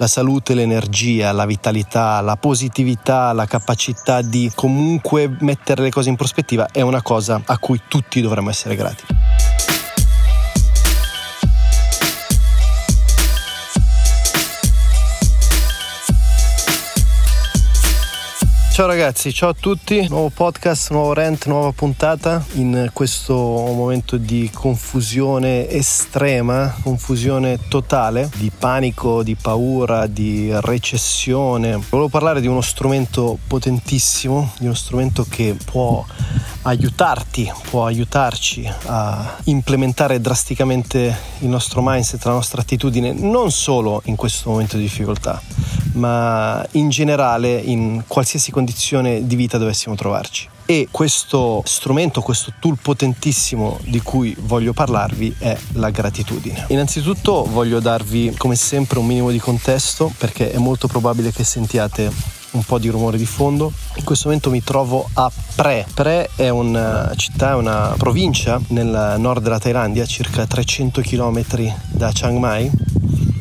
La salute, l'energia, la vitalità, la positività, la capacità di comunque mettere le cose in prospettiva è una cosa a cui tutti dovremmo essere grati. Ciao ragazzi, ciao a tutti, nuovo podcast, nuovo rent, nuova puntata. In questo momento di confusione estrema, confusione totale, di panico, di paura, di recessione. Volevo parlare di uno strumento potentissimo, di uno strumento che può aiutarti, può aiutarci a implementare drasticamente il nostro mindset, la nostra attitudine, non solo in questo momento di difficoltà, ma in generale in qualsiasi condizione di vita dovessimo trovarci. E questo strumento, questo tool potentissimo di cui voglio parlarvi è la gratitudine. Innanzitutto voglio darvi come sempre un minimo di contesto perché è molto probabile che sentiate un po' di rumore di fondo. In questo momento mi trovo a Pre. Pre è una città, una provincia nel nord della Thailandia, circa 300 km da Chiang Mai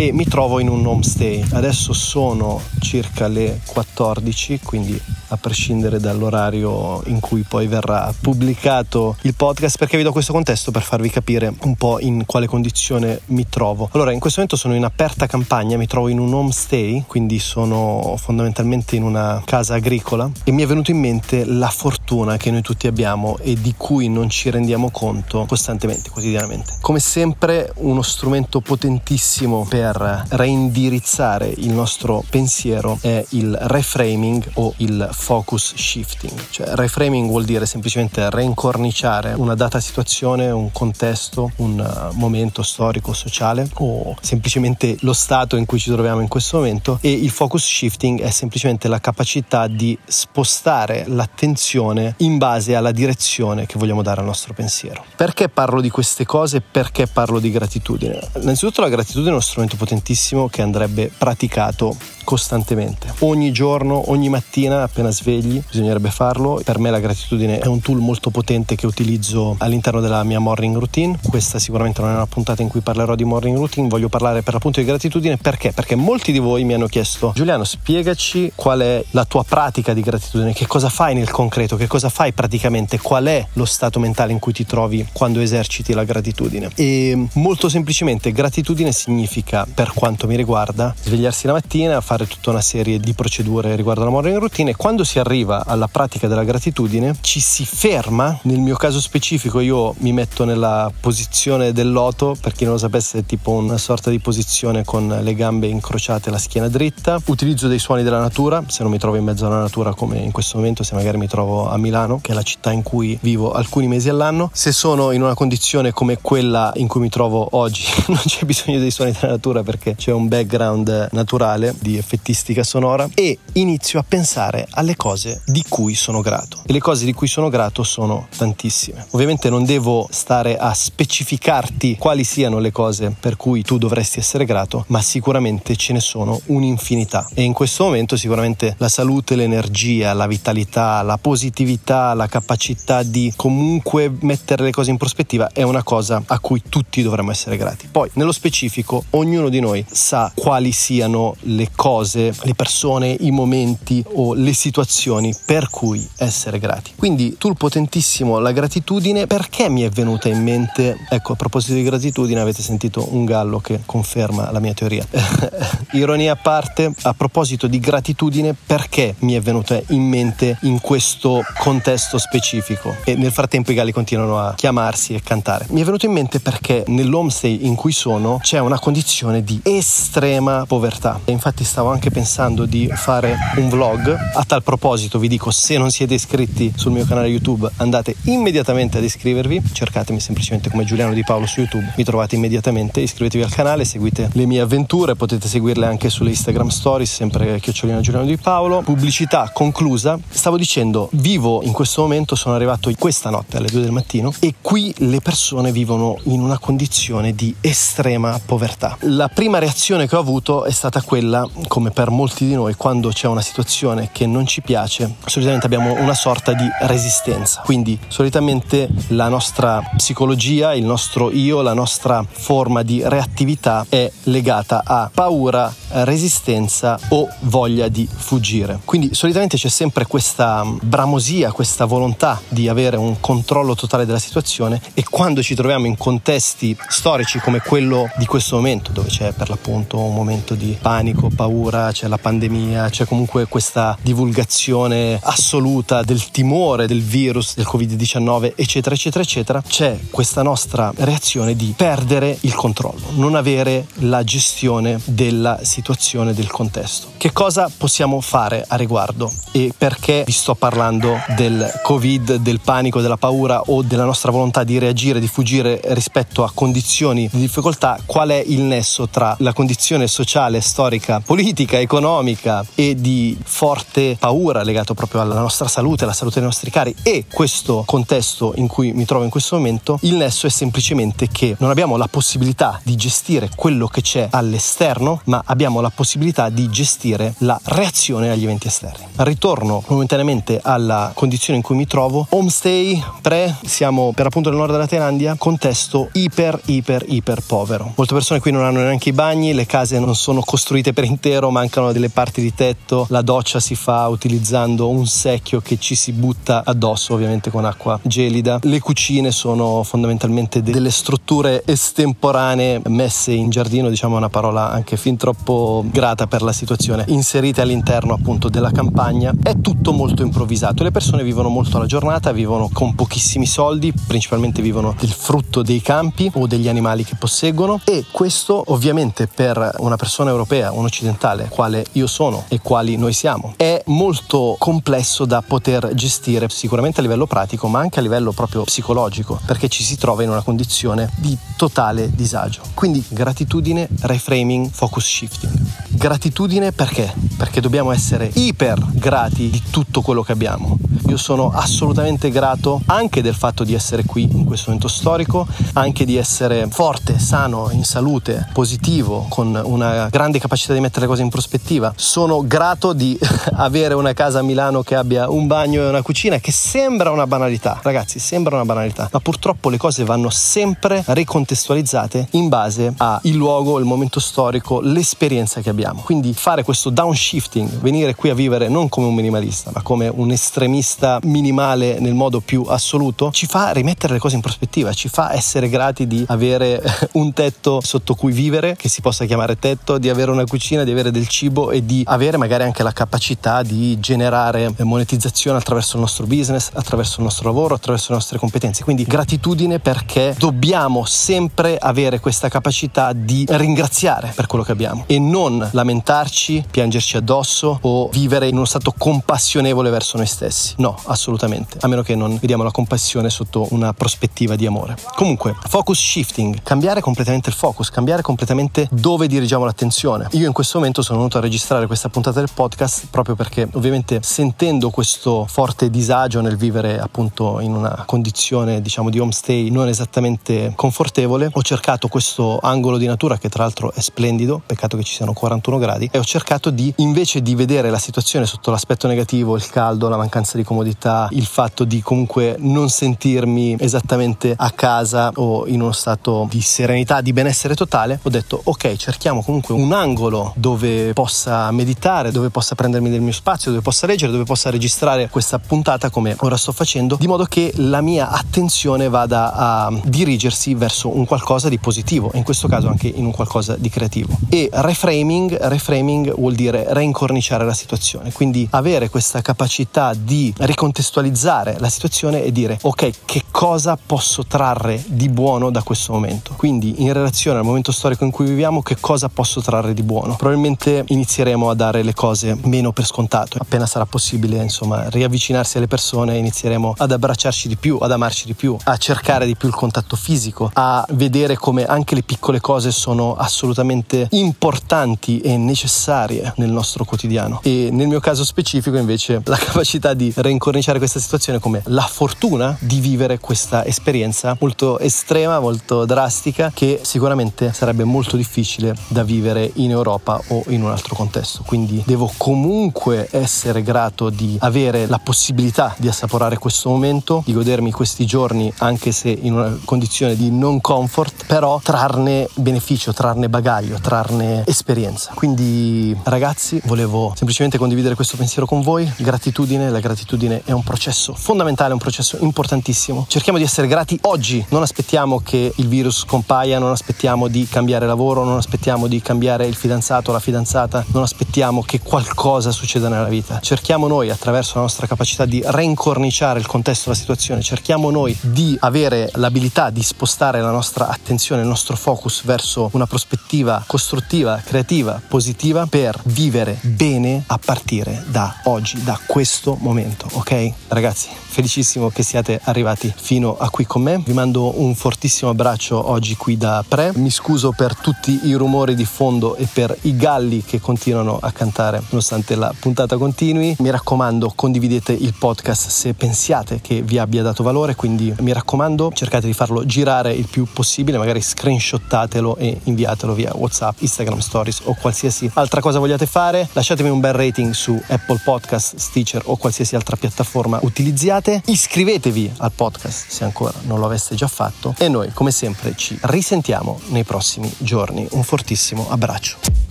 e mi trovo in un homestay. Adesso sono circa le 14, quindi a prescindere dall'orario in cui poi verrà pubblicato il podcast, perché vi do questo contesto per farvi capire un po' in quale condizione mi trovo. Allora, in questo momento sono in aperta campagna, mi trovo in un homestay, quindi sono fondamentalmente in una casa agricola e mi è venuto in mente la fortuna che noi tutti abbiamo e di cui non ci rendiamo conto costantemente, quotidianamente. Come sempre, uno strumento potentissimo per reindirizzare il nostro pensiero è il reframing o il focus shifting. Cioè, reframing vuol dire semplicemente reincorniciare una data situazione, un contesto, un uh, momento storico, sociale o semplicemente lo stato in cui ci troviamo in questo momento e il focus shifting è semplicemente la capacità di spostare l'attenzione in base alla direzione che vogliamo dare al nostro pensiero. Perché parlo di queste cose? Perché parlo di gratitudine? Innanzitutto la gratitudine è uno strumento potentissimo che andrebbe praticato costantemente. Ogni giorno, ogni mattina appena svegli bisognerebbe farlo. Per me la gratitudine è un tool molto potente che utilizzo all'interno della mia morning routine. Questa sicuramente non è una puntata in cui parlerò di morning routine, voglio parlare per l'appunto di gratitudine perché? Perché molti di voi mi hanno chiesto Giuliano spiegaci qual è la tua pratica di gratitudine, che cosa fai nel concreto, che cosa fai praticamente, qual è lo stato mentale in cui ti trovi quando eserciti la gratitudine. E molto semplicemente gratitudine significa per quanto mi riguarda svegliarsi la mattina, fare tutta una serie di procedure riguardo alla morning routine. Quando si arriva alla pratica della gratitudine ci si ferma, nel mio caso specifico io mi metto nella posizione del loto, per chi non lo sapesse è tipo una sorta di posizione con le gambe incrociate e la schiena dritta, utilizzo dei suoni della natura, se non mi trovo in mezzo alla natura come in questo momento, se magari mi trovo a Milano, che è la città in cui vivo alcuni mesi all'anno, se sono in una condizione come quella in cui mi trovo oggi non c'è bisogno dei suoni della natura perché c'è un background naturale di effettistica sonora e inizio a pensare alle cose di cui sono grato. E le cose di cui sono grato sono tantissime. Ovviamente non devo stare a specificarti quali siano le cose per cui tu dovresti essere grato, ma sicuramente ce ne sono un'infinità. E in questo momento sicuramente la salute, l'energia, la vitalità, la positività, la capacità di comunque mettere le cose in prospettiva è una cosa a cui tutti dovremmo essere grati. Poi, nello specifico, ognuno di noi sa quali siano le cose, le persone, i momenti o le situazioni per cui essere grati. Quindi, tool potentissimo, la gratitudine, perché mi è venuta in mente, ecco, a proposito di gratitudine, avete sentito un gallo che conferma la mia teoria. Ironia a parte, a proposito di gratitudine, perché mi è venuta in mente in questo contesto specifico? E nel frattempo i galli continuano a chiamarsi e cantare. Mi è venuto in mente perché nell'homestay in cui sono c'è una condizione di estrema povertà. E infatti stavo anche pensando di fare un vlog. A tal proposito vi dico, se non siete iscritti sul mio canale YouTube, andate immediatamente ad iscrivervi. Cercatemi semplicemente come Giuliano Di Paolo su YouTube. Mi trovate immediatamente, iscrivetevi al canale, seguite le mie avventure, potete seguirle anche sulle Instagram Stories, sempre chiocciolino Giuliano Di Paolo. Pubblicità conclusa. Stavo dicendo, vivo in questo momento, sono arrivato questa notte alle 2 del mattino e qui le persone vivono in una condizione di estrema povertà. La prima reazione che ho avuto è stata quella come per molti di noi, quando c'è una situazione che non ci piace, solitamente abbiamo una sorta di resistenza. Quindi solitamente la nostra psicologia, il nostro io, la nostra forma di reattività è legata a paura, resistenza o voglia di fuggire. Quindi solitamente c'è sempre questa bramosia, questa volontà di avere un controllo totale della situazione e quando ci troviamo in contesti storici come quello di questo momento, dove c'è per l'appunto un momento di panico, paura, c'è la pandemia, c'è comunque questa divulgazione assoluta del timore del virus, del Covid-19, eccetera, eccetera, eccetera, c'è questa nostra reazione di perdere il controllo, non avere la gestione della situazione, del contesto. Che cosa possiamo fare a riguardo e perché vi sto parlando del Covid, del panico, della paura o della nostra volontà di reagire, di fuggire rispetto a condizioni di difficoltà? Qual è il nesso tra la condizione sociale, storica, politica, economica e di forte paura legato proprio alla nostra salute, alla salute dei nostri cari e questo contesto in cui mi trovo in questo momento? Il nesso è semplicemente che non abbiamo la possibilità di gestire quello che c'è all'esterno, ma abbiamo la possibilità di gestire la reazione agli eventi esterni. Ritorno momentaneamente alla condizione in cui mi trovo. Homestay, pre, siamo per appunto nel nord della Thailandia, contesto iper, iper, iper povero. Molte persone qui non hanno neanche i bagni, le case non sono costruite per intero, mancano delle parti di tetto, la doccia si fa utilizzando un secchio che ci si butta addosso, ovviamente con acqua gelida. Le cucine sono fondamentalmente delle strutture estemporanee messe in giardino, diciamo una parola anche fin troppo grata per la situazione, inserite all'interno appunto della campagna. È tutto molto improvvisato. Le persone vivono molto alla giornata, vivono con pochissimi soldi, principalmente vivono del frutto dei campi o degli animali che posseggono e questo ovviamente per una persona europea, un occidentale, quale io sono e quali noi siamo, è molto complesso da poter gestire sicuramente a livello pratico, ma anche a livello proprio psicologico, perché ci si trova in una condizione di totale disagio. Quindi gratitudine, reframing, focus shifting. Gratitudine perché? Perché dobbiamo essere iper grati di tutto quello che abbiamo. Io sono assolutamente grato anche del fatto di essere qui in questo momento storico, anche di essere forte, sano, in salute, positivo, con una grande capacità di mettere le cose in prospettiva. Sono grato di avere una casa a Milano che abbia un bagno e una cucina, che sembra una banalità. Ragazzi, sembra una banalità, ma purtroppo le cose vanno sempre ricontestualizzate in base al luogo, il momento storico, l'esperienza che abbiamo. Quindi fare questo downshifting, venire qui a vivere non come un minimalista, ma come un estremista minimale nel modo più assoluto, ci fa rimettere le cose in prospettiva, ci fa essere grati di avere un tetto sotto cui vivere, che si possa chiamare tetto, di avere una cucina, di avere del cibo e di avere magari anche la capacità di generare monetizzazione attraverso il nostro business, attraverso il nostro lavoro, attraverso le nostre competenze. Quindi gratitudine perché dobbiamo sempre avere questa capacità di ringraziare per quello che abbiamo e non lamentarci, piangerci addosso o vivere in uno stato compassionevole verso noi stessi. No, assolutamente, a meno che non vediamo la compassione sotto una prospettiva di amore. Comunque, focus shifting, cambiare completamente il focus, cambiare completamente dove dirigiamo l'attenzione. Io in questo momento sono venuto a registrare questa puntata del podcast proprio perché ovviamente sentendo questo forte disagio nel vivere appunto in una condizione diciamo di homestay non esattamente confortevole, ho cercato questo angolo di natura che tra l'altro è splendido, peccato che ci siano 41 gradi, e ho cercato di invece di vedere la situazione sotto l'aspetto negativo, il caldo, la mancanza di comodità, il fatto di comunque non sentirmi esattamente a casa o in uno stato di serenità, di benessere totale, ho detto ok, cerchiamo comunque un angolo dove possa meditare, dove possa prendermi del mio spazio, dove possa leggere, dove possa registrare questa puntata come ora sto facendo, di modo che la mia attenzione vada a dirigersi verso un qualcosa di positivo, in questo caso anche in un qualcosa di creativo. E reframing, reframing vuol dire reincorniciare la situazione, quindi avere questa capacità di ricontestualizzare la situazione e dire ok, che cosa posso trarre di buono da questo momento? Quindi in relazione al momento storico in cui viviamo, che cosa posso trarre di buono? Probabilmente inizieremo a dare le cose meno per scontato. Appena sarà possibile, insomma, riavvicinarsi alle persone, inizieremo ad abbracciarci di più, ad amarci di più, a cercare di più il contatto fisico, a vedere come anche le piccole cose sono assolutamente importanti e necessarie nel nostro quotidiano. E nel mio caso specifico, invece, la capacità di reincorniciare questa situazione come la fortuna di vivere questa esperienza molto estrema, molto drastica, che sicuramente sarebbe molto difficile da vivere in Europa o in un altro contesto. Quindi devo comunque essere grato di avere la possibilità di assaporare questo momento, di godermi questi giorni anche se in una condizione di non comfort, però trarne beneficio, trarne bagaglio, trarne esperienza. Quindi ragazzi, volevo semplicemente condividere questo pensiero con voi. Gratitudine, la gratitudine è un processo fondamentale, un processo importantissimo. Cerchiamo di essere grati oggi, non aspettiamo che il virus compaia, non aspettiamo di cambiare lavoro, non aspettiamo di cambiare il fidanzato o la fidanzata, non aspettiamo che qualcosa succeda nella vita. Cerchiamo noi attraverso la nostra capacità di reincorniciare il contesto, la situazione, cerchiamo noi di avere l'abilità di spostare la nostra attenzione, il nostro focus verso una prospettiva costruttiva, creativa, positiva per vivere bene a partire da oggi, da questo momento, ok? Ragazzi, felicissimo che siate arrivati fino a qui con me. Vi mando un fortissimo abbraccio oggi qui da Pre. Mi scuso per tutti i rumori di fondo e per i galli che continuano a cantare nonostante la puntata continui. Mi raccomando, condividete il podcast se pensiate che vi abbia dato valore, quindi mi raccomando, cercate di farlo girare il più possibile, magari screenshottatelo e inviatelo via WhatsApp, Instagram Stories o qualsiasi altra cosa vogliate fare. Lasciatemi un bel rating su Apple Podcast, Stitcher o qualsiasi altra piattaforma utilizziate. Iscrivetevi al podcast se ancora non lo aveste già fatto e noi come sempre ci risentiamo nei prossimi giorni. Un fortissimo abbraccio.